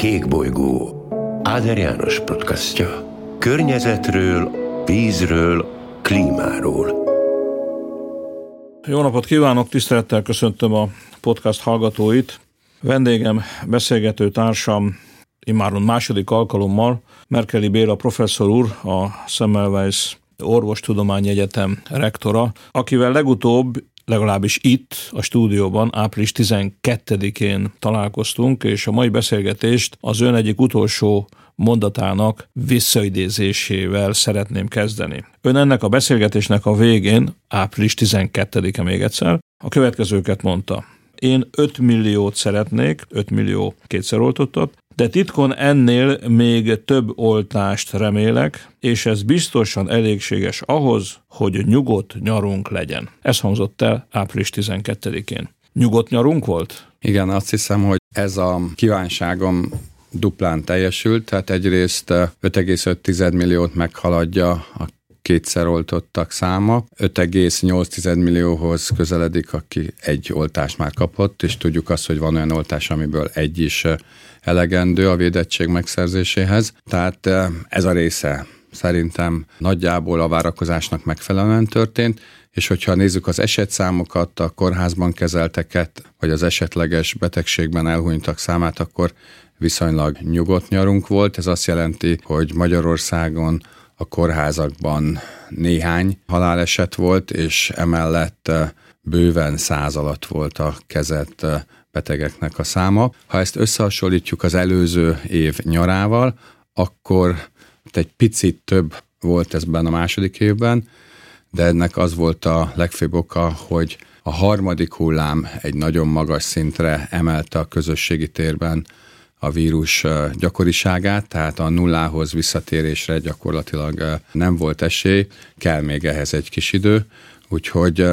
Kék bolygó Áder János podcastja. Környezetről, vízről, klímáról. Jó napot kívánok, tisztelettel köszöntöm a podcast hallgatóit. Vendégem, beszélgető társam immáron második alkalommal Merkeli Béla professzor úr, a Semmelweis Orvostudományi Egyetem rektora, akivel legutóbb legalábbis itt a stúdióban április 12-én találkoztunk, és a mai beszélgetést az ön egyik utolsó mondatának visszaidézésével szeretném kezdeni. Ön ennek a beszélgetésnek a végén, április 12-e még egyszer, a következőket mondta. Én 5 milliót szeretnék, 5 millió kétszer oltottat, de titkon ennél még több oltást remélek, és ez biztosan elégséges ahhoz, hogy nyugodt nyarunk legyen. Ez hangzott el április 12-én. Nyugodt nyarunk volt? Igen, azt hiszem, hogy ez a kívánságom duplán teljesült, tehát egyrészt 5,5 milliót meghaladja a kétszer oltottak száma. 5,8 millióhoz közeledik, aki egy oltást már kapott, és tudjuk azt, hogy van olyan oltás, amiből egy is elegendő a védettség megszerzéséhez. Tehát ez a része szerintem nagyjából a várakozásnak megfelelően történt, és hogyha nézzük az esetszámokat, a kórházban kezelteket, vagy az esetleges betegségben elhunytak számát, akkor viszonylag nyugodt nyarunk volt. Ez azt jelenti, hogy Magyarországon a kórházakban néhány haláleset volt, és emellett bőven száz alatt volt a kezett betegeknek a száma. Ha ezt összehasonlítjuk az előző év nyarával, akkor egy picit több volt ezben a második évben, de ennek az volt a legfőbb oka, hogy a harmadik hullám egy nagyon magas szintre emelte a közösségi térben a vírus gyakoriságát, tehát a nullához visszatérésre gyakorlatilag nem volt esély, kell még ehhez egy kis idő, úgyhogy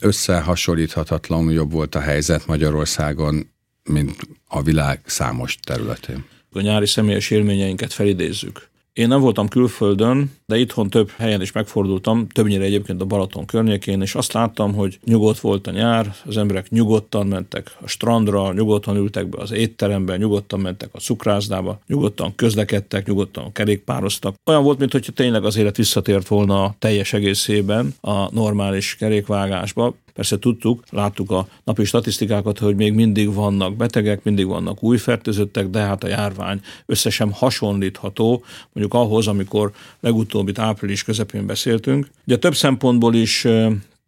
összehasonlíthatatlanul jobb volt a helyzet Magyarországon, mint a világ számos területén. A nyári személyes élményeinket felidézzük. Én nem voltam külföldön, de itthon több helyen is megfordultam, többnyire egyébként a Balaton környékén, és azt láttam, hogy nyugodt volt a nyár, az emberek nyugodtan mentek a strandra, nyugodtan ültek be az étterembe, nyugodtan mentek a cukrászdába, nyugodtan közlekedtek, nyugodtan kerékpároztak. Olyan volt, mintha tényleg az élet visszatért volna teljes egészében a normális kerékvágásba. Persze tudtuk, láttuk a napi statisztikákat, hogy még mindig vannak betegek, mindig vannak új fertőzöttek, de hát a járvány összesen hasonlítható mondjuk ahhoz, amikor legutóbb itt április közepén beszéltünk. Ugye több szempontból is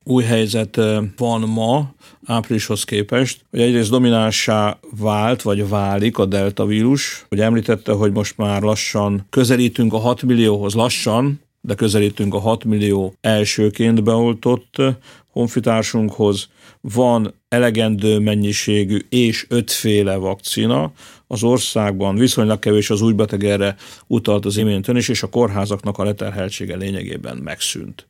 új helyzet van ma, áprilishoz képest, hogy egyrészt dominánsá vált, vagy válik a delta vírus. Ugye említette, hogy most már lassan közelítünk a 6 millióhoz, lassan, de közelítünk a 6 millió elsőként beoltott honfitársunkhoz. Van elegendő mennyiségű és ötféle vakcina. Az országban viszonylag kevés az új beteg erre utalt az imént ön is, és a kórházaknak a leterheltsége lényegében megszűnt.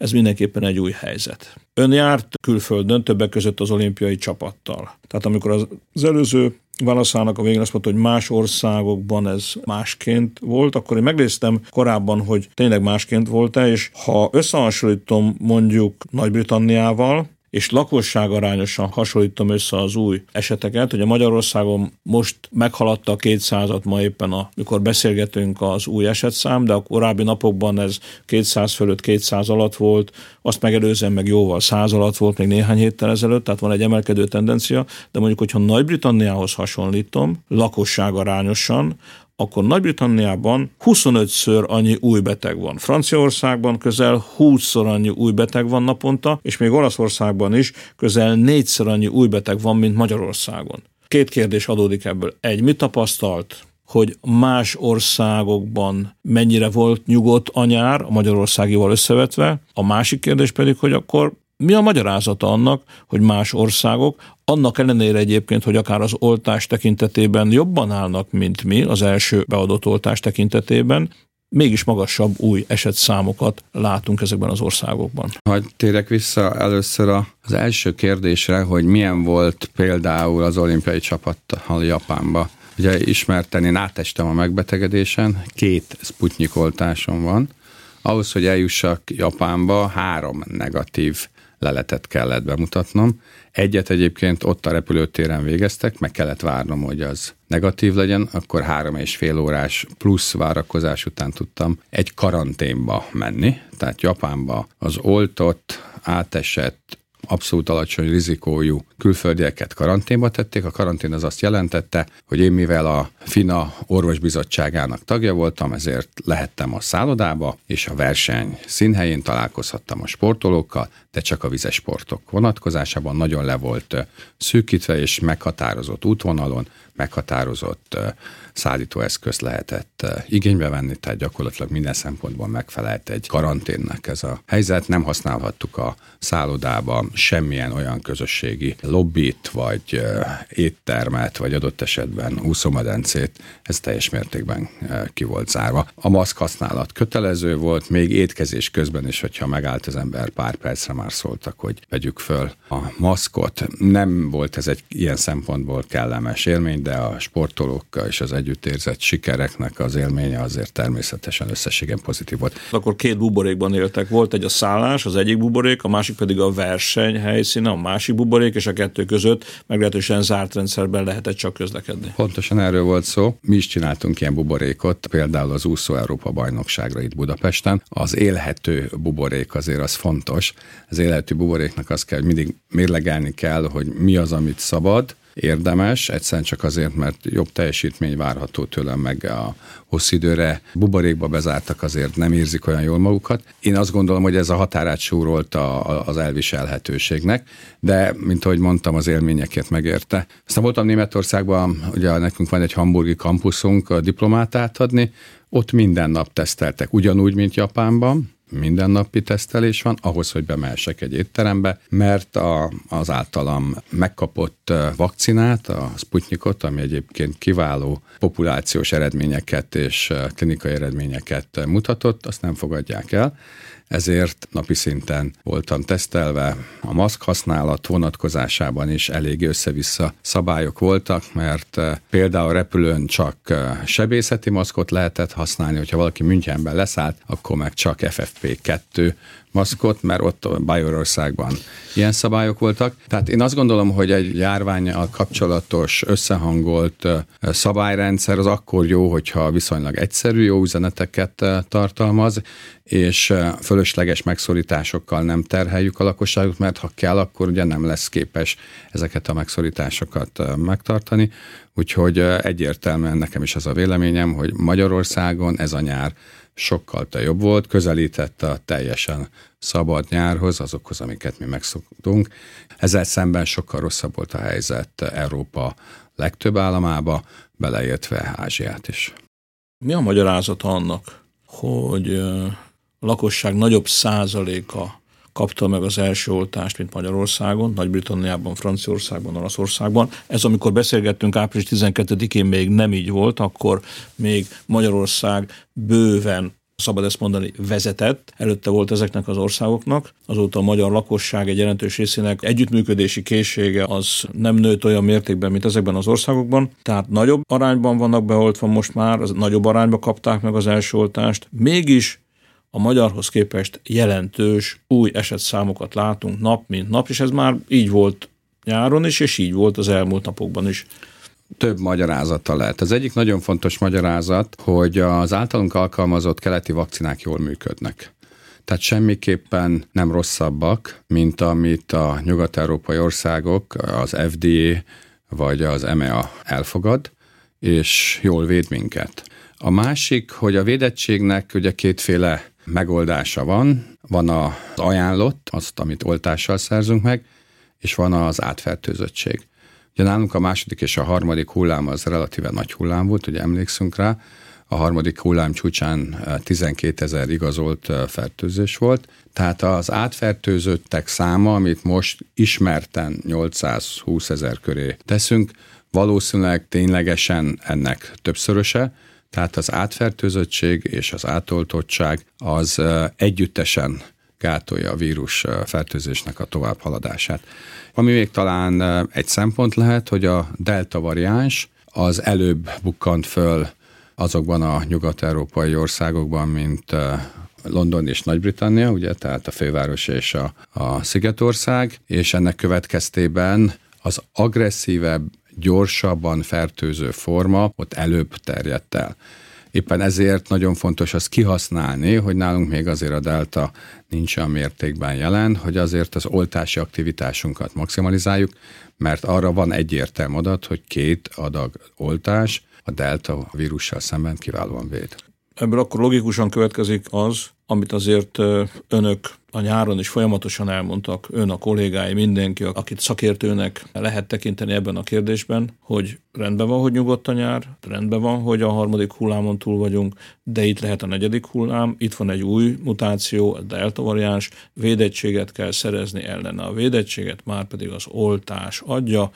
Ez mindenképpen egy új helyzet. Ön járt külföldön, többek között az olimpiai csapattal. Tehát amikor az előző válaszának a végén azt mondta, hogy más országokban ez másként volt, akkor én megnéztem korábban, hogy tényleg másként volt-e, és ha összehasonlítom mondjuk Nagy-Britanniával, és lakosság arányosan hasonlítom össze az új eseteket, hogy a Magyarországon most meghaladta a 200-at ma éppen, amikor beszélgetünk az új esetszám, de a korábbi napokban ez 200 fölött 200 alatt volt, azt megelőzően meg jóval 100 alatt volt még néhány héttel ezelőtt, tehát van egy emelkedő tendencia, de mondjuk, hogyha Nagy-Britanniához hasonlítom, lakosság arányosan, akkor Nagy-Britanniában 25-ször annyi új beteg van. Franciaországban közel 20-szor annyi új beteg van naponta, és még Olaszországban is közel 4-szer annyi új beteg van, mint Magyarországon. Két kérdés adódik ebből. Egy, mit tapasztalt hogy más országokban mennyire volt nyugodt a nyár, a magyarországival összevetve. A másik kérdés pedig, hogy akkor mi a magyarázata annak, hogy más országok, annak ellenére egyébként, hogy akár az oltás tekintetében jobban állnak, mint mi az első beadott oltás tekintetében, mégis magasabb új esetszámokat látunk ezekben az országokban. Hogy térek vissza először az első kérdésre, hogy milyen volt például az olimpiai csapattal Japánba. Ugye ismerten én átestem a megbetegedésen, két Sputnik oltásom van. Ahhoz, hogy eljussak Japánba, három negatív leletet kellett bemutatnom. Egyet egyébként ott a repülőtéren végeztek, meg kellett várnom, hogy az negatív legyen, akkor három és fél órás plusz várakozás után tudtam egy karanténba menni, tehát Japánba az oltott, átesett, abszolút alacsony rizikójú külföldieket karanténba tették. A karantén az azt jelentette, hogy én mivel a FINA orvosbizottságának tagja voltam, ezért lehettem a szállodába, és a verseny színhelyén találkozhattam a sportolókkal, de csak a vizes sportok vonatkozásában nagyon le volt szűkítve és meghatározott útvonalon, meghatározott szállítóeszközt lehetett igénybe venni, tehát gyakorlatilag minden szempontból megfelelt egy karanténnek ez a helyzet. Nem használhattuk a szállodába semmilyen olyan közösségi lobbit, vagy éttermet, vagy adott esetben úszomedencét, ez teljes mértékben ki volt zárva. A maszk használat kötelező volt, még étkezés közben is, hogyha megállt az ember pár percre már szóltak, hogy vegyük föl a maszkot. Nem volt ez egy ilyen szempontból kellemes élmény, de a sportolókkal és az együttérzett sikereknek az élménye azért természetesen összességen pozitív volt. Akkor két buborékban éltek. Volt egy a szállás, az egyik buborék, a másik pedig a verseny helyszíne, a másik buborék, és a kettő között meglehetősen zárt rendszerben lehetett csak közlekedni. Pontosan erről volt szó. Mi is csináltunk ilyen buborékot, például az úszó Európa bajnokságra itt Budapesten. Az élhető buborék azért az fontos. Az élhető buboréknak azt kell, hogy mindig mérlegelni kell, hogy mi az, amit szabad, érdemes, egyszerűen csak azért, mert jobb teljesítmény várható tőlem meg a hosszú időre buborékba bezártak, azért nem érzik olyan jól magukat. Én azt gondolom, hogy ez a határát súrolt a, az elviselhetőségnek, de mint ahogy mondtam, az élményeket megérte. Aztán voltam Németországban, ugye nekünk van egy hamburgi kampuszunk a diplomát átadni, ott minden nap teszteltek, ugyanúgy, mint Japánban, mindennapi tesztelés van, ahhoz, hogy bemehessek egy étterembe, mert a, az általam megkapott vakcinát, a Sputnikot, ami egyébként kiváló populációs eredményeket és klinikai eredményeket mutatott, azt nem fogadják el ezért napi szinten voltam tesztelve. A maszk használat vonatkozásában is elég össze-vissza szabályok voltak, mert eh, például repülőn csak eh, sebészeti maszkot lehetett használni, hogyha valaki Münchenben leszállt, akkor meg csak FFP2 maszkot, mert ott Bajorországban ilyen szabályok voltak. Tehát én azt gondolom, hogy egy járványal kapcsolatos összehangolt szabályrendszer az akkor jó, hogyha viszonylag egyszerű, jó üzeneteket tartalmaz, és fölösleges megszorításokkal nem terheljük a lakosságot, mert ha kell, akkor ugye nem lesz képes ezeket a megszorításokat megtartani. Úgyhogy egyértelműen nekem is az a véleményem, hogy Magyarországon ez a nyár sokkal jobb volt, közelítette a teljesen szabad nyárhoz, azokhoz, amiket mi megszoktunk. Ezzel szemben sokkal rosszabb volt a helyzet Európa legtöbb államába, beleértve Ázsiát is. Mi a magyarázata annak, hogy a lakosság nagyobb százaléka kapta meg az első oltást, mint Magyarországon, Nagy-Britanniában, Franciaországban, Olaszországban. Ez amikor beszélgettünk április 12-én még nem így volt, akkor még Magyarország bőven szabad ezt mondani, vezetett. Előtte volt ezeknek az országoknak. Azóta a magyar lakosság egy jelentős részének együttműködési készsége az nem nőtt olyan mértékben, mint ezekben az országokban. Tehát nagyobb arányban vannak beoltva most már, az nagyobb arányban kapták meg az első oltást. Mégis a magyarhoz képest jelentős új esetszámokat látunk nap mint nap, és ez már így volt nyáron is, és így volt az elmúlt napokban is több magyarázata lehet. Az egyik nagyon fontos magyarázat, hogy az általunk alkalmazott keleti vakcinák jól működnek. Tehát semmiképpen nem rosszabbak, mint amit a nyugat-európai országok, az FDA vagy az EMEA elfogad, és jól véd minket. A másik, hogy a védettségnek ugye kétféle megoldása van. Van az ajánlott, azt, amit oltással szerzünk meg, és van az átfertőzöttség. Ugye nálunk a második és a harmadik hullám az relatíve nagy hullám volt, ugye emlékszünk rá, a harmadik hullám csúcsán 12 eh, ezer igazolt eh, fertőzés volt, tehát az átfertőzöttek száma, amit most ismerten 820 ezer köré teszünk, valószínűleg ténylegesen ennek többszöröse, tehát az átfertőzöttség és az átoltottság az együttesen gátolja a vírus fertőzésnek a továbbhaladását. Ami még talán egy szempont lehet, hogy a delta variáns az előbb bukkant föl azokban a nyugat-európai országokban, mint London és Nagy-Britannia, ugye, tehát a főváros és a, a Szigetország, és ennek következtében az agresszívebb, gyorsabban fertőző forma ott előbb terjedt el. Éppen ezért nagyon fontos azt kihasználni, hogy nálunk még azért a delta nincs olyan mértékben jelen, hogy azért az oltási aktivitásunkat maximalizáljuk, mert arra van egyértelmű adat, hogy két adag oltás a delta vírussal szemben kiválóan véd. Ebből akkor logikusan következik az, amit azért önök a nyáron is folyamatosan elmondtak, ön, a kollégái, mindenki, akit szakértőnek lehet tekinteni ebben a kérdésben, hogy rendben van, hogy nyugodt a nyár, rendben van, hogy a harmadik hullámon túl vagyunk, de itt lehet a negyedik hullám, itt van egy új mutáció, a delta variáns, védettséget kell szerezni ellene. A védettséget már pedig az oltás adja.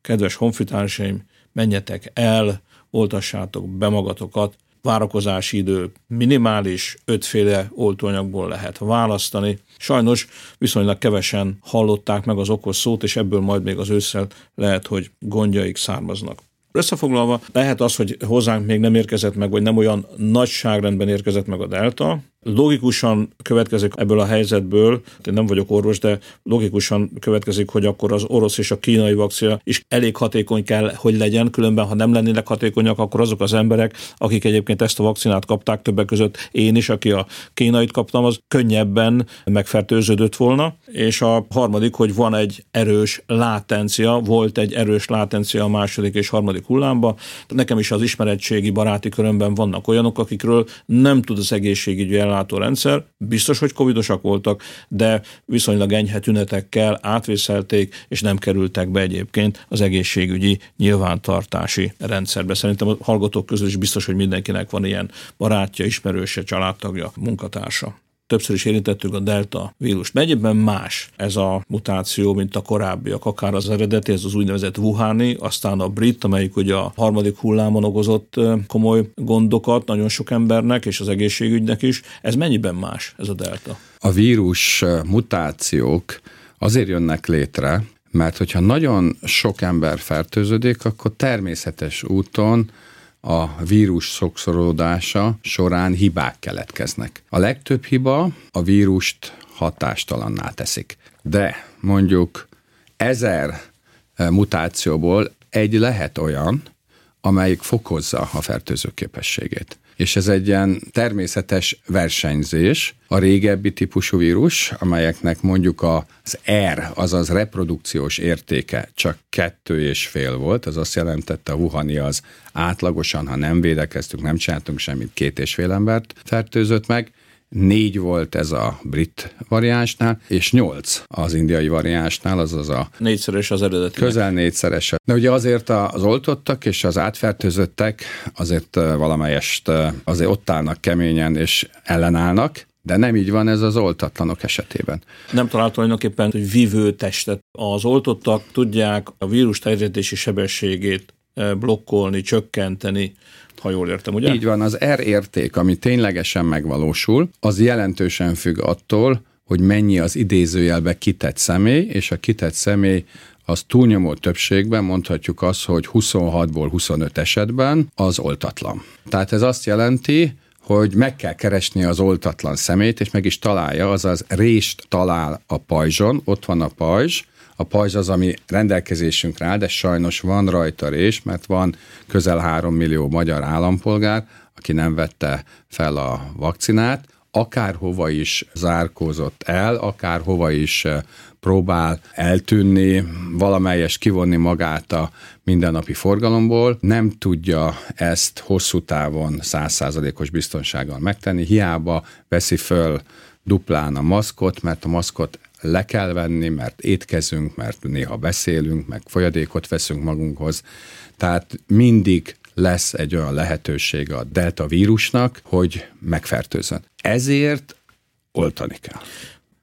Kedves honfitársaim, menjetek el, oltassátok be magatokat, várakozási idő minimális, ötféle oltóanyagból lehet választani. Sajnos viszonylag kevesen hallották meg az okos szót, és ebből majd még az ősszel lehet, hogy gondjaik származnak. Összefoglalva, lehet az, hogy hozzánk még nem érkezett meg, vagy nem olyan nagyságrendben érkezett meg a delta, Logikusan következik ebből a helyzetből, én nem vagyok orvos, de logikusan következik, hogy akkor az orosz és a kínai vakcina is elég hatékony kell, hogy legyen, különben ha nem lennének hatékonyak, akkor azok az emberek, akik egyébként ezt a vakcinát kapták, többek között én is, aki a kínait kaptam, az könnyebben megfertőződött volna. És a harmadik, hogy van egy erős látencia, volt egy erős látencia a második és harmadik hullámba. Nekem is az ismeretségi baráti körömben vannak olyanok, akikről nem tud az egészségügyi rendszer, biztos, hogy covidosak voltak, de viszonylag enyhe tünetekkel átvészelték, és nem kerültek be egyébként az egészségügyi nyilvántartási rendszerbe. Szerintem a hallgatók közül is biztos, hogy mindenkinek van ilyen barátja, ismerőse, családtagja, munkatársa többször is érintettük a delta vírust. Mennyiben más ez a mutáció, mint a korábbiak, akár az eredeti, ez az úgynevezett Wuhani, aztán a brit, amelyik ugye a harmadik hullámon okozott komoly gondokat nagyon sok embernek és az egészségügynek is. Ez mennyiben más, ez a delta? A vírus mutációk azért jönnek létre, mert hogyha nagyon sok ember fertőződik, akkor természetes úton a vírus szokszorodása során hibák keletkeznek. A legtöbb hiba a vírust hatástalanná teszik. De mondjuk ezer eh, mutációból egy lehet olyan, amelyik fokozza a fertőző képességét és ez egy ilyen természetes versenyzés. A régebbi típusú vírus, amelyeknek mondjuk az R, azaz reprodukciós értéke csak kettő és fél volt, az azt jelentette, a Wuhani az átlagosan, ha nem védekeztünk, nem csináltunk semmit, két és fél embert fertőzött meg, négy volt ez a brit variánsnál, és nyolc az indiai variánsnál, azaz a... Négyszeres az eredeti. Közel négyszeres. De ugye azért az oltottak és az átfertőzöttek azért valamelyest azért ott állnak keményen és ellenállnak, de nem így van ez az oltatlanok esetében. Nem talált tulajdonképpen, hogy vívő testet. Az oltottak tudják a vírus terjedési sebességét blokkolni, csökkenteni, ha jól értem, ugye? Így van, az R érték, ami ténylegesen megvalósul, az jelentősen függ attól, hogy mennyi az idézőjelbe kitett személy, és a kitett személy az túlnyomó többségben mondhatjuk azt, hogy 26-ból 25 esetben az oltatlan. Tehát ez azt jelenti, hogy meg kell keresni az oltatlan szemét, és meg is találja, azaz rést talál a pajzson, ott van a pajzs, a pajzs az, ami rendelkezésünkre áll, de sajnos van rajta rés, mert van közel 3 millió magyar állampolgár, aki nem vette fel a vakcinát, akárhova is zárkózott el, akárhova is eh, próbál eltűnni, valamelyes kivonni magát a mindennapi forgalomból, nem tudja ezt hosszú távon százszázalékos biztonsággal megtenni, hiába veszi föl duplán a maszkot, mert a maszkot le kell venni, mert étkezünk, mert néha beszélünk, meg folyadékot veszünk magunkhoz. Tehát mindig lesz egy olyan lehetősége a delta vírusnak, hogy megfertőzön. Ezért oltani kell.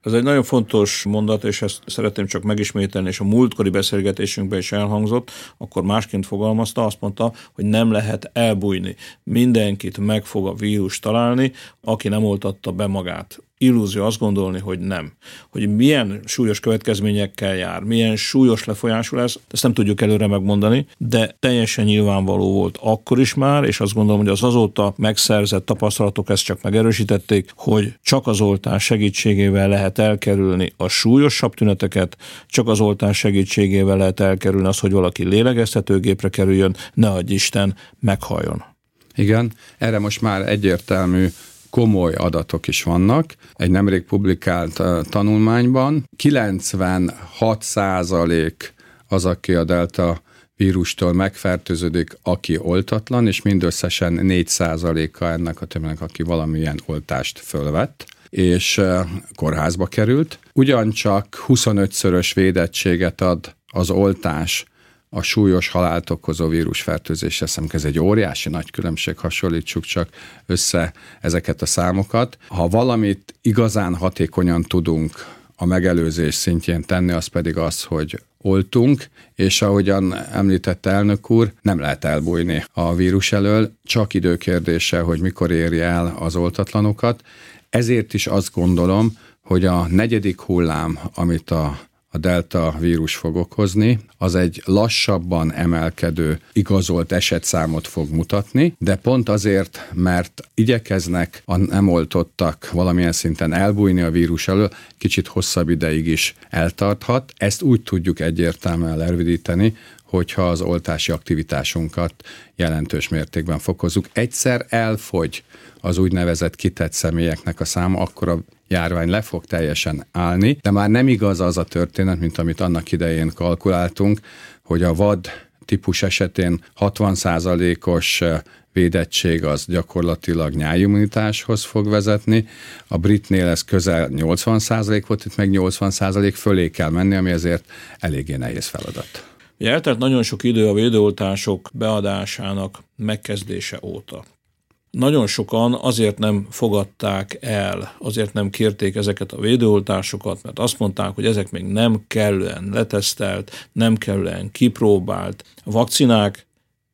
Ez egy nagyon fontos mondat, és ezt szeretném csak megismételni, és a múltkori beszélgetésünkben is elhangzott, akkor másként fogalmazta, azt mondta, hogy nem lehet elbújni. Mindenkit meg fog a vírus találni, aki nem oltatta be magát. Illúzió azt gondolni, hogy nem. Hogy milyen súlyos következményekkel jár, milyen súlyos lefolyású lesz, ezt nem tudjuk előre megmondani, de teljesen nyilvánvaló volt akkor is már, és azt gondolom, hogy az azóta megszerzett tapasztalatok ezt csak megerősítették, hogy csak az oltás segítségével lehet elkerülni a súlyosabb tüneteket, csak az oltás segítségével lehet elkerülni azt, hogy valaki lélegeztetőgépre kerüljön, ne adj Isten, meghalljon. Igen, erre most már egyértelmű komoly adatok is vannak. Egy nemrég publikált tanulmányban 96 százalék az, aki a delta vírustól megfertőződik, aki oltatlan, és mindösszesen 4 százaléka ennek a tömegnek, aki valamilyen oltást fölvett és kórházba került. Ugyancsak 25-szörös védettséget ad az oltás a súlyos halált okozó vírusfertőzésre. Hiszem, ez egy óriási nagy különbség, hasonlítsuk csak össze ezeket a számokat. Ha valamit igazán hatékonyan tudunk a megelőzés szintjén tenni, az pedig az, hogy oltunk, és ahogyan említette elnök úr, nem lehet elbújni a vírus elől, csak időkérdése, hogy mikor érje el az oltatlanokat. Ezért is azt gondolom, hogy a negyedik hullám, amit a a delta vírus fog okozni, az egy lassabban emelkedő igazolt esetszámot fog mutatni, de pont azért, mert igyekeznek a nem oltottak valamilyen szinten elbújni a vírus elől, kicsit hosszabb ideig is eltarthat. Ezt úgy tudjuk egyértelműen lerövidíteni, hogyha az oltási aktivitásunkat jelentős mértékben fokozzuk. Egyszer elfogy az úgynevezett kitett személyeknek a száma, akkor a járvány le fog teljesen állni, de már nem igaz az a történet, mint amit annak idején kalkuláltunk, hogy a vad típus esetén 60%-os védettség az gyakorlatilag nyájimmunitáshoz fog vezetni. A britnél ez közel 80% volt, itt meg 80% fölé kell menni, ami ezért eléggé nehéz feladat. Eltelt nagyon sok idő a védőoltások beadásának megkezdése óta. Nagyon sokan azért nem fogadták el, azért nem kérték ezeket a védőoltásokat, mert azt mondták, hogy ezek még nem kellően letesztelt, nem kellően kipróbált vakcinák,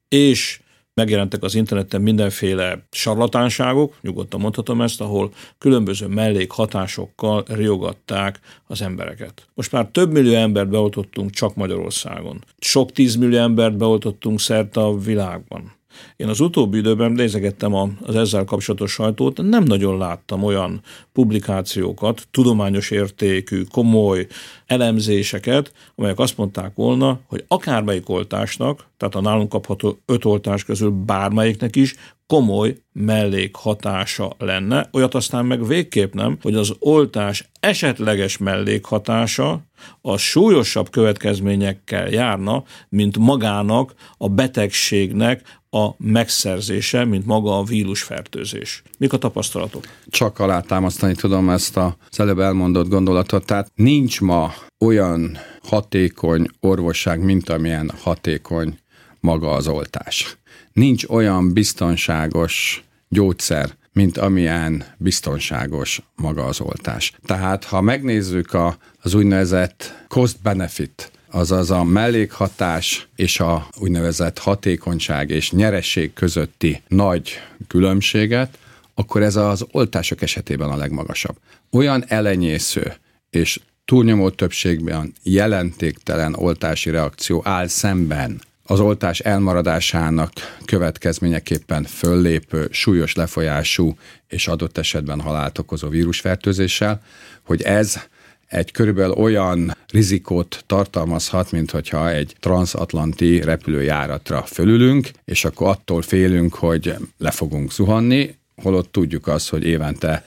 és megjelentek az interneten mindenféle sarlatánságok, nyugodtan mondhatom ezt, ahol különböző mellékhatásokkal riogatták az embereket. Most már több millió embert beoltottunk csak Magyarországon. Sok tízmillió embert beoltottunk szerte a világban. Én az utóbbi időben nézegettem az ezzel kapcsolatos sajtót, nem nagyon láttam olyan publikációkat, tudományos értékű, komoly elemzéseket, amelyek azt mondták volna, hogy akármelyik oltásnak, tehát a nálunk kapható öt oltás közül bármelyiknek is komoly mellékhatása lenne. Olyat aztán meg végképp nem, hogy az oltás esetleges mellékhatása a súlyosabb következményekkel járna, mint magának a betegségnek a megszerzése, mint maga a vírusfertőzés. Mik a tapasztalatok? Csak alátámasztani tudom ezt az előbb elmondott gondolatot. Tehát nincs ma olyan hatékony orvosság, mint amilyen hatékony maga az oltás. Nincs olyan biztonságos gyógyszer, mint amilyen biztonságos maga az oltás. Tehát, ha megnézzük a, az úgynevezett cost-benefit, azaz a mellékhatás és a úgynevezett hatékonyság és nyeresség közötti nagy különbséget, akkor ez az oltások esetében a legmagasabb. Olyan elenyésző és túlnyomó többségben jelentéktelen oltási reakció áll szemben az oltás elmaradásának következményeképpen föllépő, súlyos lefolyású és adott esetben halált okozó vírusfertőzéssel, hogy ez egy körülbelül olyan rizikót tartalmazhat, mint hogyha egy transatlanti repülőjáratra fölülünk, és akkor attól félünk, hogy le fogunk zuhanni, holott tudjuk azt, hogy évente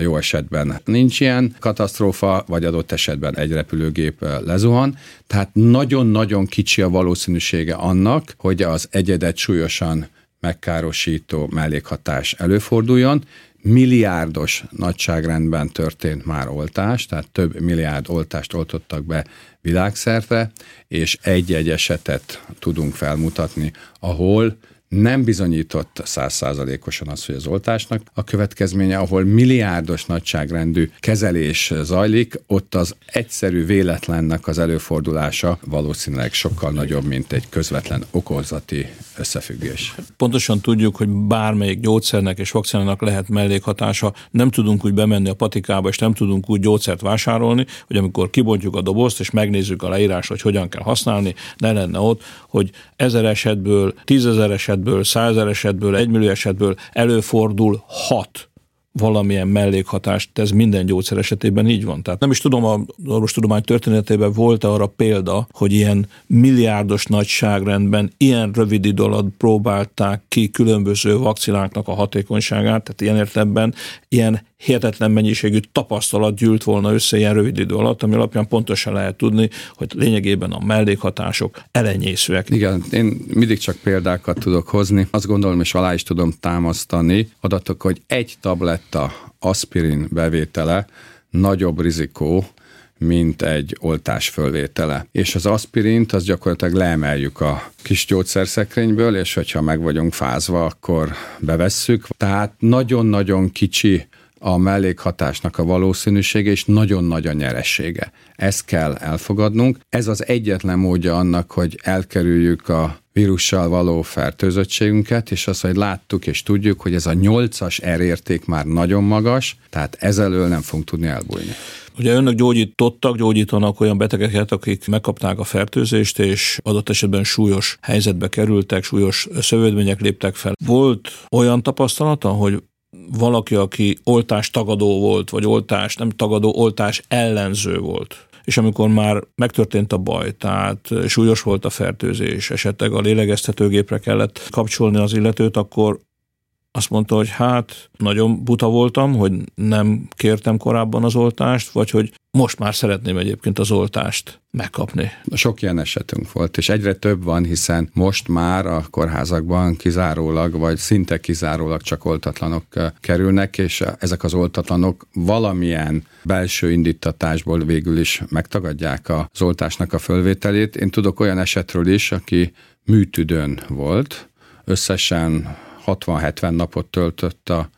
jó esetben nincs ilyen katasztrófa, vagy adott esetben egy repülőgép lezuhan. Tehát nagyon-nagyon kicsi a valószínűsége annak, hogy az egyedet súlyosan megkárosító mellékhatás előforduljon, milliárdos nagyságrendben történt már oltás, tehát több milliárd oltást oltottak be világszerte, és egy-egy esetet tudunk felmutatni, ahol nem bizonyított százszázalékosan az, hogy az oltásnak a következménye, ahol milliárdos nagyságrendű kezelés zajlik, ott az egyszerű véletlennek az előfordulása valószínűleg sokkal nagyobb, mint egy közvetlen okozati összefüggés. Pontosan tudjuk, hogy bármelyik gyógyszernek és vakcinának lehet mellékhatása, nem tudunk úgy bemenni a patikába, és nem tudunk úgy gyógyszert vásárolni, hogy amikor kibontjuk a dobozt, és megnézzük a leírás, hogy hogyan kell használni, ne lenne ott, hogy ezer esetből, tízezer esetből, százezer esetből, egymillió esetből előfordul hat valamilyen mellékhatást, ez minden gyógyszer esetében így van. Tehát nem is tudom, a orvostudomány történetében volt-e arra példa, hogy ilyen milliárdos nagyságrendben ilyen rövid idő alatt próbálták ki különböző vakcináknak a hatékonyságát, tehát ilyen értelemben ilyen hihetetlen mennyiségű tapasztalat gyűlt volna össze ilyen rövid idő alatt, ami alapján pontosan lehet tudni, hogy lényegében a mellékhatások elenyészőek. Igen, én mindig csak példákat tudok hozni. Azt gondolom, és alá is tudom támasztani adatok, hogy egy tabletta aspirin bevétele nagyobb rizikó, mint egy oltás fölvétele. És az aspirint az gyakorlatilag leemeljük a kis gyógyszerszekrényből, és hogyha meg vagyunk fázva, akkor bevesszük. Tehát nagyon-nagyon kicsi a mellékhatásnak a valószínűsége, és nagyon nagy a nyeressége. Ezt kell elfogadnunk. Ez az egyetlen módja annak, hogy elkerüljük a vírussal való fertőzöttségünket, és az, hogy láttuk és tudjuk, hogy ez a nyolcas R érték már nagyon magas, tehát ezelől nem fogunk tudni elbújni. Ugye önök gyógyítottak, gyógyítanak olyan betegeket, akik megkapták a fertőzést, és adott esetben súlyos helyzetbe kerültek, súlyos szövődmények léptek fel. Volt olyan tapasztalata, hogy valaki, aki oltás tagadó volt, vagy oltás nem tagadó, oltás ellenző volt, és amikor már megtörtént a baj, tehát súlyos volt a fertőzés, esetleg a lélegeztetőgépre kellett kapcsolni az illetőt, akkor azt mondta, hogy hát nagyon buta voltam, hogy nem kértem korábban az oltást, vagy hogy most már szeretném egyébként az oltást megkapni. Sok ilyen esetünk volt, és egyre több van, hiszen most már a kórházakban kizárólag, vagy szinte kizárólag csak oltatlanok kerülnek, és ezek az oltatlanok valamilyen belső indítatásból végül is megtagadják az oltásnak a fölvételét. Én tudok olyan esetről is, aki műtüdőn volt, összesen 60-70 napot töltött a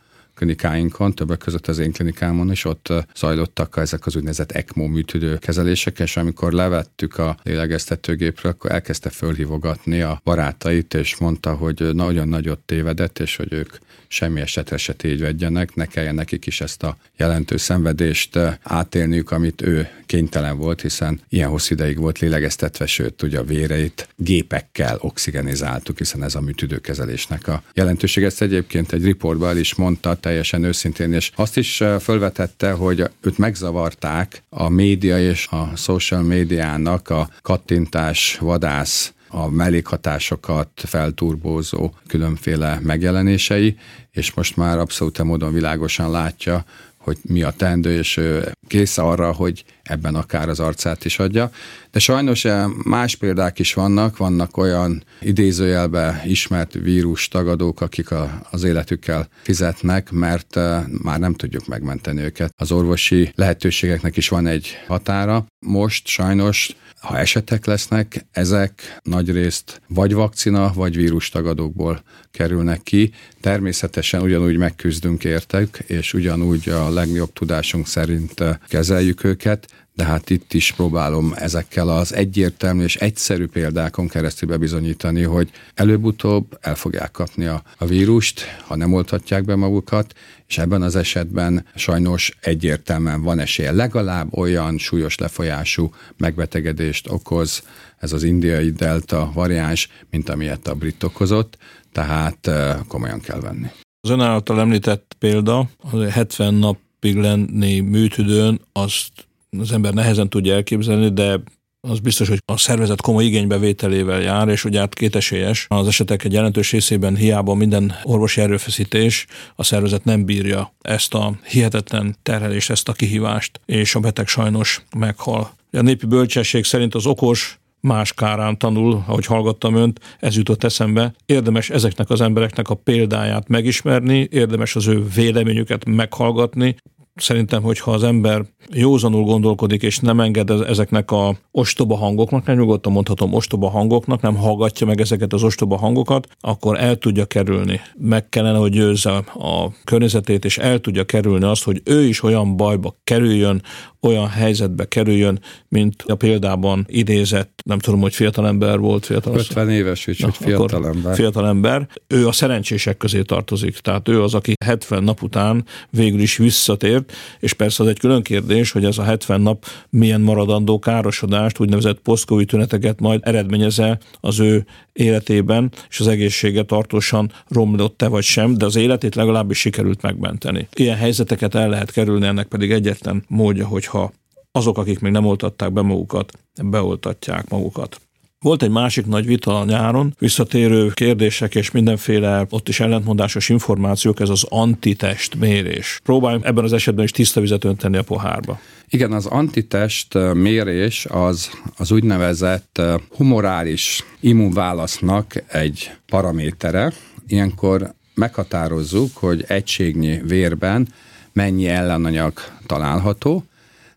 klinikáinkon, többek között az én klinikámon is, ott zajlottak ezek az úgynevezett ECMO műtődő kezelések, és amikor levettük a lélegeztetőgépről, akkor elkezdte fölhívogatni a barátait, és mondta, hogy nagyon nagyot tévedett, és hogy ők semmi esetre se tévedjenek, ne kelljen nekik is ezt a jelentős szenvedést átélniük, amit ő kénytelen volt, hiszen ilyen hosszú ideig volt lélegeztetve, sőt, ugye a véreit gépekkel oxigenizáltuk, hiszen ez a műtüdőkezelésnek a jelentőség. Ezt egyébként egy riportban is mondta, teljesen őszintén, és azt is felvetette, hogy őt megzavarták a média és a social médiának a kattintás, vadász a mellékhatásokat felturbózó különféle megjelenései, és most már abszolút módon világosan látja, hogy mi a tendő, és kész arra, hogy ebben akár az arcát is adja. De sajnos eh, más példák is vannak, vannak olyan idézőjelbe ismert vírus tagadók, akik a, az életükkel fizetnek, mert eh, már nem tudjuk megmenteni őket. Az orvosi lehetőségeknek is van egy határa. Most sajnos ha esetek lesznek, ezek nagyrészt vagy vakcina, vagy vírus tagadókból kerülnek ki. Természetesen ugyanúgy megküzdünk értek, és ugyanúgy a legjobb tudásunk szerint eh, kezeljük őket, de hát itt is próbálom ezekkel az egyértelmű és egyszerű példákon keresztül bebizonyítani, hogy előbb-utóbb el fogják kapni a, a vírust, ha nem oltatják be magukat, és ebben az esetben sajnos egyértelműen van esélye. Legalább olyan súlyos lefolyású megbetegedést okoz ez az indiai delta variáns, mint amilyet a brit okozott, tehát eh, komolyan kell venni. Az ön által említett példa, az 70 napig lenni műtüdőn, azt az ember nehezen tudja elképzelni, de az biztos, hogy a szervezet komoly igénybevételével jár, és ugye át kétesélyes. Az esetek egy jelentős részében hiába minden orvosi erőfeszítés, a szervezet nem bírja ezt a hihetetlen terhelést, ezt a kihívást, és a beteg sajnos meghal. A népi bölcsesség szerint az okos más kárán tanul, ahogy hallgattam önt, ez jutott eszembe. Érdemes ezeknek az embereknek a példáját megismerni, érdemes az ő véleményüket meghallgatni, Szerintem, hogyha az ember józanul gondolkodik, és nem enged ezeknek a ostoba hangoknak, nem nyugodtan mondhatom ostoba hangoknak, nem hallgatja meg ezeket az ostoba hangokat, akkor el tudja kerülni. Meg kellene, hogy győzze a környezetét, és el tudja kerülni azt, hogy ő is olyan bajba kerüljön, olyan helyzetbe kerüljön, mint a példában idézett, nem tudom, hogy fiatalember volt, fiatal 50 éves, és hogy fiatalember. Fiatalember. Ő a szerencsések közé tartozik. Tehát ő az, aki 70 nap után végül is visszatért, és persze az egy külön kérdés, hogy ez a 70 nap milyen maradandó károsodást, úgynevezett posztcovid tüneteket majd eredményeze az ő életében, és az egészsége tartósan romlott-e vagy sem, de az életét legalábbis sikerült megmenteni. Ilyen helyzeteket el lehet kerülni, ennek pedig egyetlen módja, hogyha azok, akik még nem oltatták be magukat, beoltatják magukat. Volt egy másik nagy vita a nyáron, visszatérő kérdések és mindenféle ott is ellentmondásos információk, ez az antitest mérés. Próbáljunk ebben az esetben is tiszta vizet önteni a pohárba. Igen, az antitest mérés az az úgynevezett humorális immunválasznak egy paramétere. Ilyenkor meghatározzuk, hogy egységnyi vérben mennyi ellenanyag található,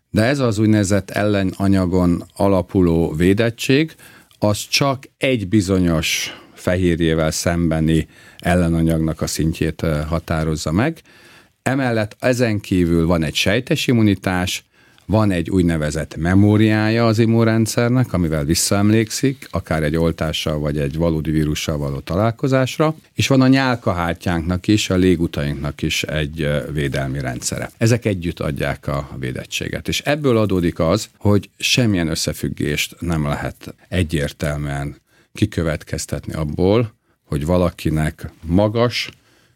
de ez az úgynevezett ellenanyagon alapuló védettség, az csak egy bizonyos fehérjével szembeni ellenanyagnak a szintjét határozza meg. Emellett ezen kívül van egy sejtes immunitás, van egy úgynevezett memóriája az immunrendszernek, amivel visszaemlékszik, akár egy oltással vagy egy valódi vírussal való találkozásra, és van a nyálkahártyánknak is, a légutainknak is egy védelmi rendszere. Ezek együtt adják a védettséget. És ebből adódik az, hogy semmilyen összefüggést nem lehet egyértelműen kikövetkeztetni abból, hogy valakinek magas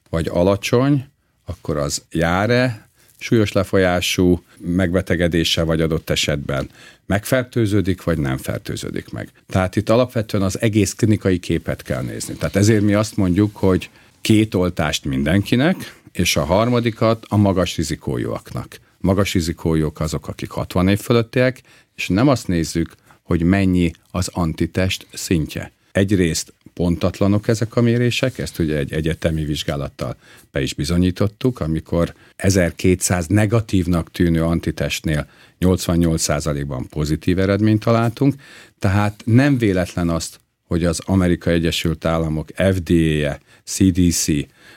vagy alacsony, akkor az jár-e súlyos lefolyású megbetegedése vagy adott esetben megfertőződik, vagy nem fertőződik meg. Tehát itt alapvetően az egész klinikai képet kell nézni. Tehát ezért mi azt mondjuk, hogy két oltást mindenkinek, és a harmadikat a magas rizikójúaknak. Magas rizikójuk azok, akik 60 év fölöttiek, és nem azt nézzük, hogy mennyi az antitest szintje. Egyrészt pontatlanok ezek a mérések, ezt ugye egy egyetemi vizsgálattal be is bizonyítottuk, amikor 1200 negatívnak tűnő antitestnél 88%-ban pozitív eredményt találtunk, tehát nem véletlen azt, hogy az Amerika Egyesült Államok FDA-je, CDC,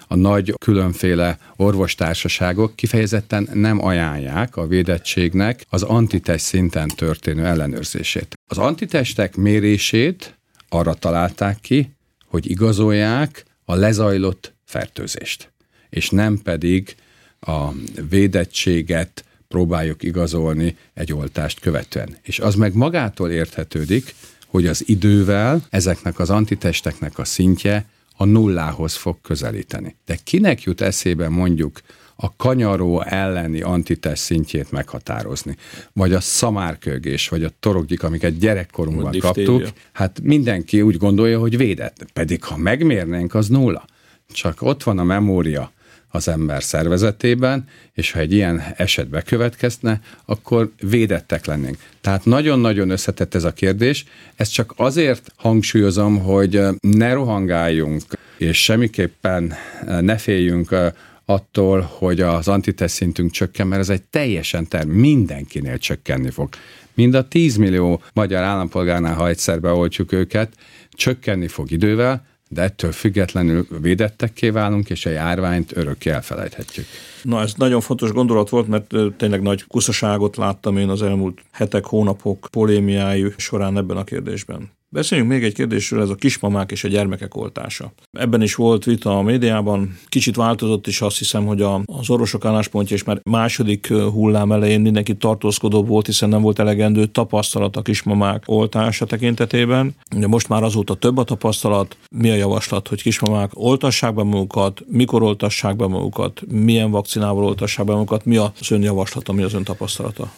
a nagy különféle orvostársaságok kifejezetten nem ajánlják a védettségnek az antitest szinten történő ellenőrzését. Az antitestek mérését arra találták ki, hogy igazolják a lezajlott fertőzést, és nem pedig a védettséget próbáljuk igazolni egy oltást követően. És az meg magától érthetődik, hogy az idővel ezeknek az antitesteknek a szintje a nullához fog közelíteni. De kinek jut eszébe mondjuk a kanyaró elleni antitest szintjét meghatározni, vagy a szamárkögés, vagy a torokgyik, amiket gyerekkorunkban kaptuk, hát mindenki úgy gondolja, hogy védett. Pedig ha megmérnénk, az nulla. Csak ott van a memória az ember szervezetében, és ha egy ilyen eset bekövetkezne, akkor védettek lennénk. Tehát nagyon-nagyon összetett ez a kérdés. Ezt csak azért hangsúlyozom, hogy ne rohangáljunk, és semmiképpen ne féljünk attól, hogy az antitest szintünk csökken, mert ez egy teljesen term, mindenkinél csökkenni fog. Mind a 10 millió magyar állampolgárnál, ha egyszer beoltjuk őket, csökkenni fog idővel, de ettől függetlenül védettekké válunk, és a járványt örökké elfelejthetjük. Na, ez nagyon fontos gondolat volt, mert tényleg nagy kuszaságot láttam én az elmúlt hetek, hónapok polémiájú során ebben a kérdésben. Beszéljünk még egy kérdésről, ez a kismamák és a gyermekek oltása. Ebben is volt vita a médiában, kicsit változott is azt hiszem, hogy a, az orvosok álláspontja és már második hullám elején mindenki tartózkodó volt, hiszen nem volt elegendő tapasztalat a kismamák oltása tekintetében. De most már azóta több a tapasztalat. Mi a javaslat, hogy kismamák oltassák be magukat, mikor oltassák be magukat, milyen vakcinával oltassák be magukat, mi az ön javaslata, mi az ön tapasztalata?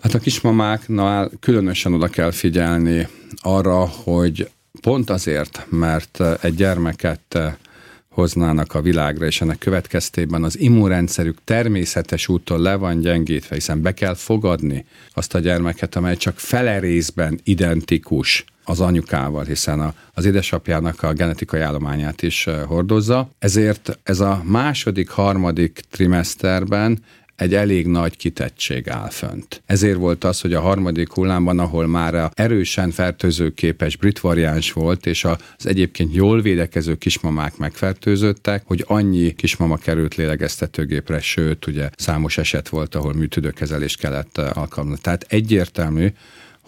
Hát a kismamáknál különösen oda kell figyelni arra, hogy pont azért, mert egy gyermeket hoznának a világra, és ennek következtében az immunrendszerük természetes úton le van gyengítve, hiszen be kell fogadni azt a gyermeket, amely csak fele részben identikus az anyukával, hiszen a, az édesapjának a genetikai állományát is hordozza. Ezért ez a második, harmadik trimeszterben egy elég nagy kitettség áll fönt. Ezért volt az, hogy a harmadik hullámban, ahol már a erősen fertőzőképes brit variáns volt, és az egyébként jól védekező kismamák megfertőzöttek, hogy annyi kismama került lélegeztetőgépre, sőt, ugye számos eset volt, ahol műtődőkezelést kellett alkalmazni. Tehát egyértelmű,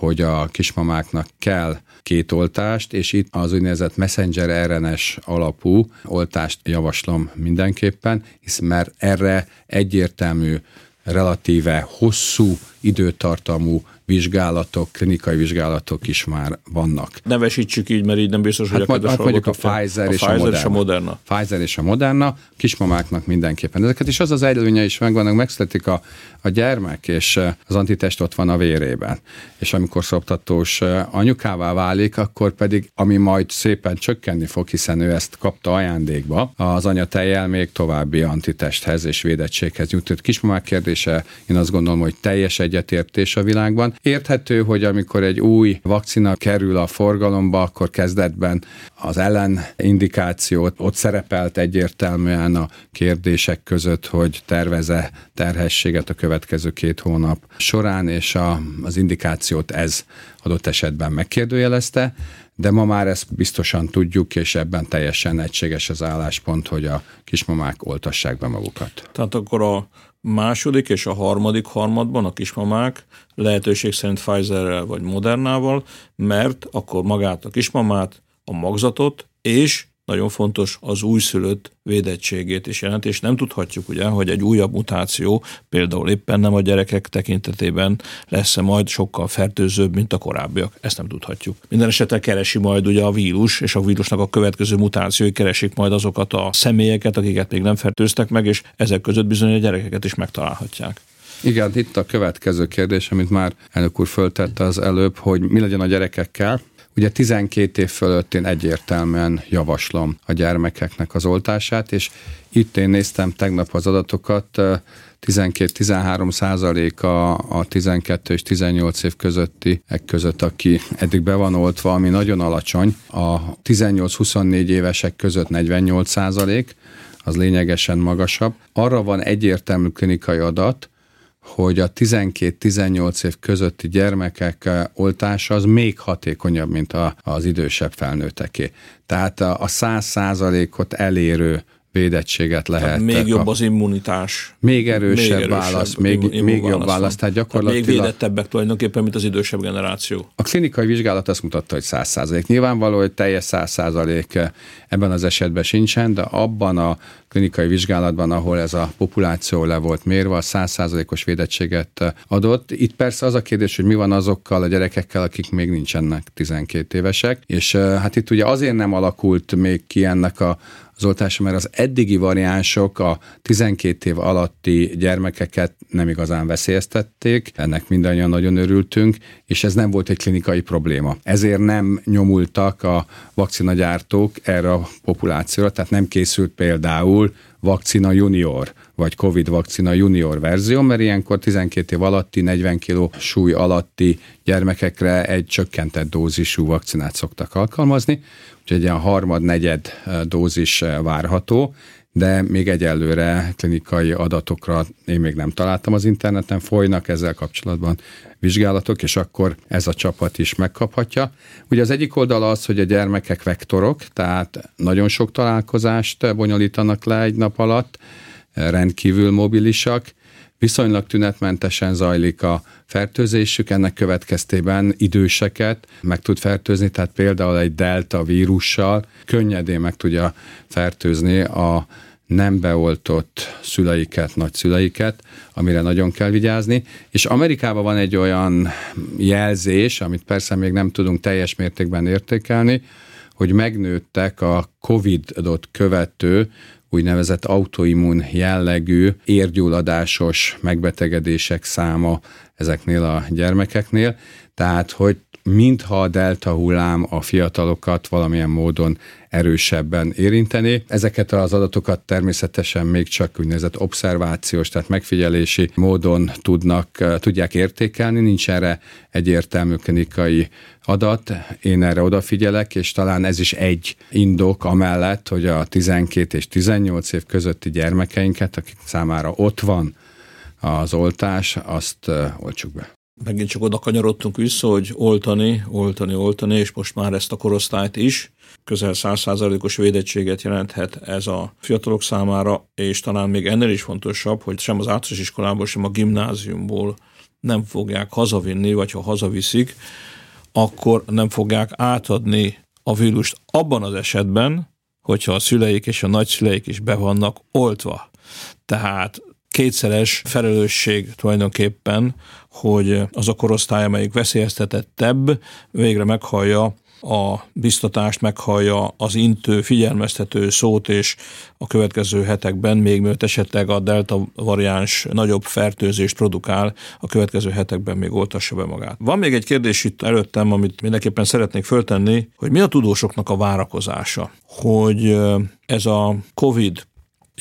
hogy a kismamáknak kell két oltást, és itt az úgynevezett messenger RNS alapú oltást javaslom mindenképpen, hisz mert erre egyértelmű, relatíve hosszú időtartamú vizsgálatok, klinikai vizsgálatok is már vannak. Nevesítsük így, mert így nem biztos, hogy hát a hát mondjuk a Pfizer, a és, Pfizer a és a Moderna. Pfizer és a Moderna, kismamáknak mindenképpen. Ezeket is az az előnye is megvannak, megszületik a, a gyermek, és az antitest ott van a vérében. És amikor szoptatós anyukává válik, akkor pedig, ami majd szépen csökkenni fog, hiszen ő ezt kapta ajándékba, az anyatejjel még további antitesthez és védettséghez jutott. Kismamák kérdése, én azt gondolom, hogy teljes egyetértés a világban. Érthető, hogy amikor egy új vakcina kerül a forgalomba, akkor kezdetben az ellen indikációt ott szerepelt egyértelműen a kérdések között, hogy terveze terhességet a következő két hónap során, és a, az indikációt ez adott esetben megkérdőjelezte, de ma már ezt biztosan tudjuk, és ebben teljesen egységes az álláspont, hogy a kismamák oltassák be magukat. Tehát akkor a második és a harmadik harmadban a kismamák lehetőség szerint Pfizerrel vagy Modernával, mert akkor magát a kismamát, a magzatot és nagyon fontos az újszülött védettségét is jelent, és nem tudhatjuk ugye, hogy egy újabb mutáció például éppen nem a gyerekek tekintetében lesz-e majd sokkal fertőzőbb, mint a korábbiak. Ezt nem tudhatjuk. Minden esetre keresi majd ugye a vírus, és a vírusnak a következő mutációi keresik majd azokat a személyeket, akiket még nem fertőztek meg, és ezek között bizony a gyerekeket is megtalálhatják. Igen, itt a következő kérdés, amit már elnök úr föltette az előbb, hogy mi legyen a gyerekekkel, Ugye 12 év fölött én egyértelműen javaslom a gyermekeknek az oltását, és itt én néztem tegnap az adatokat, 12-13 százaléka a 12 és 18 év közötti ek között, aki eddig be van oltva, ami nagyon alacsony. A 18-24 évesek között 48 százalék, az lényegesen magasabb. Arra van egyértelmű klinikai adat, hogy a 12-18 év közötti gyermekek eh, oltása az még hatékonyabb, mint a, az idősebb felnőtteké. Tehát a 100 százalékot elérő védettséget lehet. Tehát még jobb az immunitás. Még erősebb, még erősebb válasz, még, még jobb válasz. Tehát gyakorlatilag... Tehát még védettebbek tulajdonképpen, mint az idősebb generáció. A klinikai vizsgálat azt mutatta, hogy 100 százalék. Nyilvánvaló, hogy teljes 100 százalék ebben az esetben sincsen, de abban a klinikai vizsgálatban, ahol ez a populáció le volt mérve, a 100 százalékos védettséget adott. Itt persze az a kérdés, hogy mi van azokkal a gyerekekkel, akik még nincsenek 12 évesek, és hát itt ugye azért nem alakult még ki ennek a oltása, mert az eddigi variánsok a 12 év alatti gyermekeket nem igazán veszélyeztették, ennek mindannyian nagyon örültünk, és ez nem volt egy klinikai probléma. Ezért nem nyomultak a vakcinagyártók erre a populációra, tehát nem készült például vakcina junior, vagy Covid vakcina junior verzió, mert ilyenkor 12 év alatti, 40 kg súly alatti gyermekekre egy csökkentett dózisú vakcinát szoktak alkalmazni, úgyhogy egy ilyen harmad-negyed dózis várható, de még egyelőre klinikai adatokra én még nem találtam az interneten, folynak ezzel kapcsolatban vizsgálatok, és akkor ez a csapat is megkaphatja. Ugye az egyik oldal az, hogy a gyermekek vektorok, tehát nagyon sok találkozást bonyolítanak le egy nap alatt, rendkívül mobilisak, viszonylag tünetmentesen zajlik a fertőzésük, ennek következtében időseket meg tud fertőzni, tehát például egy delta vírussal könnyedén meg tudja fertőzni a nem beoltott szüleiket, nagyszüleiket, amire nagyon kell vigyázni. És Amerikában van egy olyan jelzés, amit persze még nem tudunk teljes mértékben értékelni, hogy megnőttek a COVID-ot követő úgynevezett autoimmun jellegű érgyulladásos megbetegedések száma ezeknél a gyermekeknél. Tehát, hogy mintha a delta hullám a fiatalokat valamilyen módon erősebben érinteni. Ezeket az adatokat természetesen még csak úgynevezett obszervációs, tehát megfigyelési módon tudnak, tudják értékelni, nincs erre egyértelmű klinikai adat, én erre odafigyelek, és talán ez is egy indok amellett, hogy a 12 és 18 év közötti gyermekeinket, akik számára ott van az oltás, azt oltsuk be megint csak oda kanyarodtunk vissza, hogy oltani, oltani, oltani, és most már ezt a korosztályt is közel 100%-os védettséget jelenthet ez a fiatalok számára, és talán még ennél is fontosabb, hogy sem az általános iskolából, sem a gimnáziumból nem fogják hazavinni, vagy ha hazaviszik, akkor nem fogják átadni a vírust abban az esetben, hogyha a szüleik és a nagyszüleik is be vannak oltva. Tehát kétszeres felelősség tulajdonképpen, hogy az a korosztály, amelyik veszélyeztetettebb, végre meghallja a biztatást, meghallja az intő, figyelmeztető szót, és a következő hetekben, még mielőtt esetleg a delta variáns nagyobb fertőzést produkál, a következő hetekben még oltassa be magát. Van még egy kérdés itt előttem, amit mindenképpen szeretnék föltenni, hogy mi a tudósoknak a várakozása, hogy ez a COVID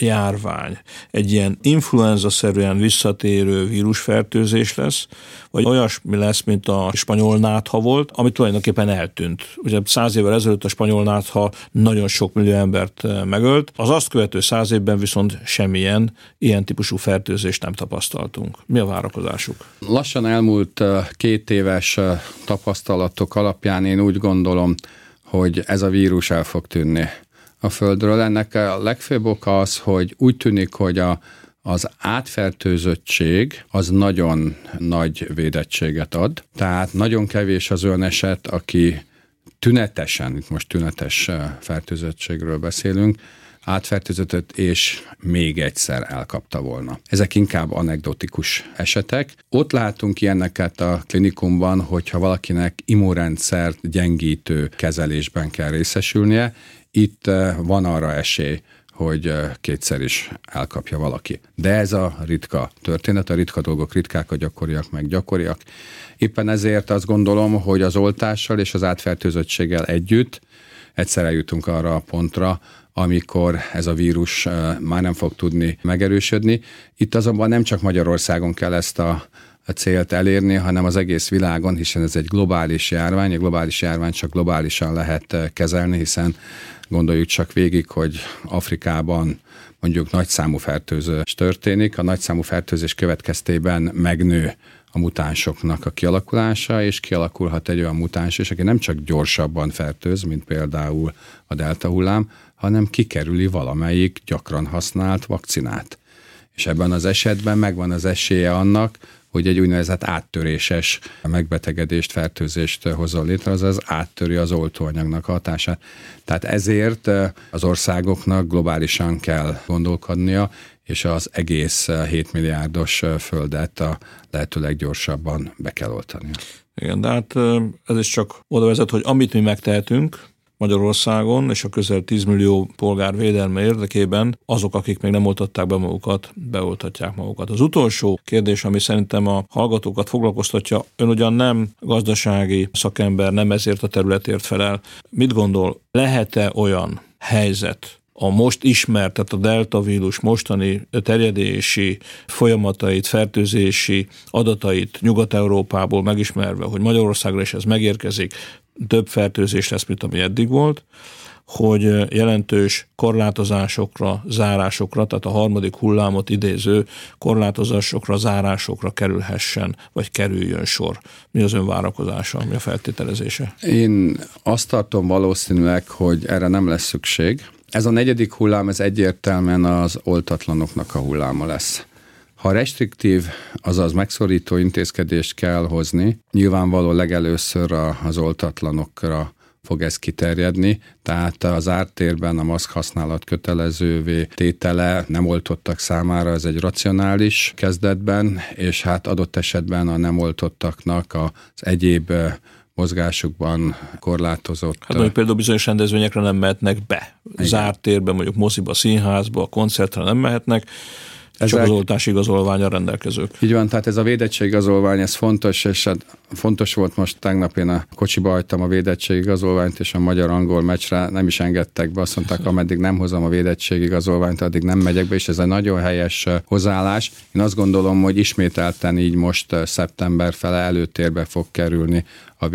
járvány egy ilyen influenza-szerűen visszatérő vírusfertőzés lesz, vagy olyasmi lesz, mint a spanyol nátha volt, ami tulajdonképpen eltűnt. Ugye száz évvel ezelőtt a spanyol nátha nagyon sok millió embert eh, megölt, az azt követő száz évben viszont semmilyen ilyen típusú fertőzést nem tapasztaltunk. Mi a várakozásuk? Lassan elmúlt eh, két éves eh, tapasztalatok alapján én úgy gondolom, hogy ez a vírus el fog tűnni a Földről. Ennek a legfőbb oka az, hogy úgy tűnik, hogy a, az átfertőzöttség az nagyon nagy védettséget ad. Tehát nagyon kevés az olyan eset, aki tünetesen, itt most tünetes eh, fertőzöttségről beszélünk, átfertőzött és még egyszer elkapta volna. Ezek inkább anekdotikus esetek. Ott látunk ilyeneket a klinikumban, hogyha valakinek immunrendszert gyengítő kezelésben kell részesülnie, itt eh, van arra esély, hogy eh, kétszer is elkapja valaki. De ez a ritka történet, a ritka dolgok ritkák, a gyakoriak meg gyakoriak. Éppen ezért azt gondolom, hogy az oltással és az átfertőzöttséggel együtt egyszer eljutunk arra a pontra, amikor ez a vírus eh, már nem fog tudni megerősödni. Itt azonban nem csak Magyarországon kell ezt a a célt elérni, hanem az egész világon, hiszen ez egy globális járvány, a globális járvány csak globálisan lehet kezelni, hiszen Gondoljuk csak végig, hogy Afrikában mondjuk nagyszámú fertőzés történik, a nagyszámú fertőzés következtében megnő a mutánsoknak a kialakulása, és kialakulhat egy olyan mutáns is, aki nem csak gyorsabban fertőz, mint például a delta hullám, hanem kikerüli valamelyik gyakran használt vakcinát. És ebben az esetben megvan az esélye annak, hogy egy úgynevezett áttöréses megbetegedést, fertőzést hozol létre, azaz áttöri az oltóanyagnak a hatását. Tehát ezért az országoknak globálisan kell gondolkodnia, és az egész 7 milliárdos földet a lehető leggyorsabban be kell oltani. Igen, de hát ez is csak oda vezet, hogy amit mi megtehetünk, Magyarországon és a közel 10 millió polgár védelme érdekében azok, akik még nem oltatták be magukat, beoltatják magukat. Az utolsó kérdés, ami szerintem a hallgatókat foglalkoztatja, ön ugyan nem gazdasági szakember, nem ezért a területért felel. Mit gondol, lehet-e olyan helyzet, a most ismert, tehát a delta vírus mostani terjedési folyamatait, fertőzési adatait Nyugat-Európából megismerve, hogy Magyarországra is ez megérkezik, több fertőzés lesz, mint ami eddig volt, hogy jelentős korlátozásokra, zárásokra, tehát a harmadik hullámot idéző korlátozásokra, zárásokra kerülhessen, vagy kerüljön sor. Mi az ön várakozása, mi a feltételezése? Én azt tartom valószínűleg, hogy erre nem lesz szükség. Ez a negyedik hullám, ez egyértelműen az oltatlanoknak a hulláma lesz. Ha restriktív, azaz megszorító intézkedést kell hozni, nyilvánvaló legelőször az oltatlanokra fog ez kiterjedni, tehát az ártérben a maszk használat kötelezővé tétele nem oltottak számára, ez egy racionális kezdetben, és hát adott esetben a nem oltottaknak az egyéb mozgásukban korlátozott. Hát mondjuk például bizonyos rendezvényekre nem mehetnek be. Igen. Zárt térben, mondjuk moziba, színházba, koncertre nem mehetnek, ezek, Csak az oltási igazolványa rendelkezők. Így van, tehát ez a igazolvány, ez fontos, és hát fontos volt most tegnap én a kocsiba hagytam a igazolványt, és a magyar-angol meccsre nem is engedtek be, azt mondták, ameddig nem hozom a igazolványt, addig nem megyek be, és ez egy nagyon helyes hozzáállás. Én azt gondolom, hogy ismételten így most szeptember fele előtérbe fog kerülni a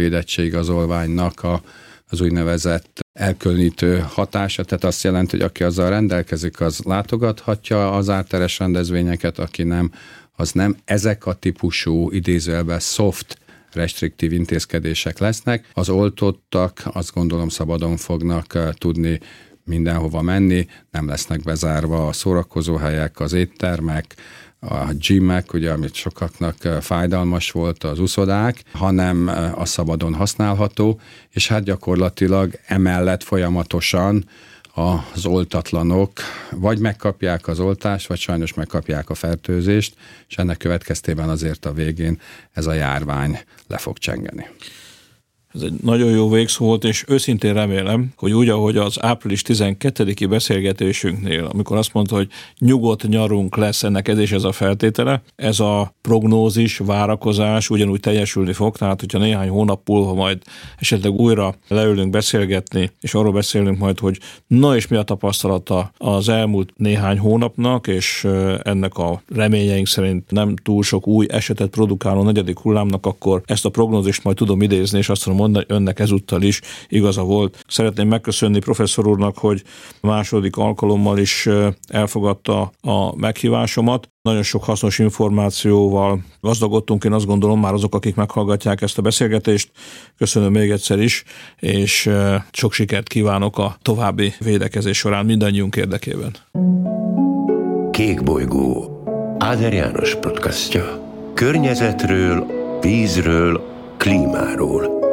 igazolványnak a az úgynevezett elkülönítő hatása, tehát azt jelenti, hogy aki azzal rendelkezik, az látogathatja az árteres rendezvényeket, aki nem, az nem ezek a típusú idézőjelben soft restriktív intézkedések lesznek. Az oltottak azt gondolom szabadon fognak tudni mindenhova menni, nem lesznek bezárva a szórakozóhelyek, az éttermek, a gymek, ugye, amit sokaknak fájdalmas volt, az uszodák, hanem a szabadon használható, és hát gyakorlatilag emellett folyamatosan az oltatlanok vagy megkapják az oltást, vagy sajnos megkapják a fertőzést, és ennek következtében azért a végén ez a járvány le fog csengeni. Ez egy nagyon jó végszó volt, és őszintén remélem, hogy úgy, ahogy az április 12-i beszélgetésünknél, amikor azt mondta, hogy nyugodt nyarunk lesz ennek ez és ez a feltétele, ez a prognózis, várakozás ugyanúgy teljesülni fog, tehát hogyha néhány hónap múlva majd esetleg újra leülünk beszélgetni, és arról beszélünk majd, hogy na és mi a tapasztalata az elmúlt néhány hónapnak, és ennek a reményeink szerint nem túl sok új esetet produkáló negyedik hullámnak, akkor ezt a prognózist majd tudom idézni, és azt mondom mondani, önnek ezúttal is igaza volt. Szeretném megköszönni professzor úrnak, hogy második alkalommal is elfogadta a meghívásomat. Nagyon sok hasznos információval gazdagodtunk, én azt gondolom már azok, akik meghallgatják ezt a beszélgetést. Köszönöm még egyszer is, és sok sikert kívánok a további védekezés során mindannyiunk érdekében. Kék bolygó Áder János podcastja. Környezetről, vízről, klímáról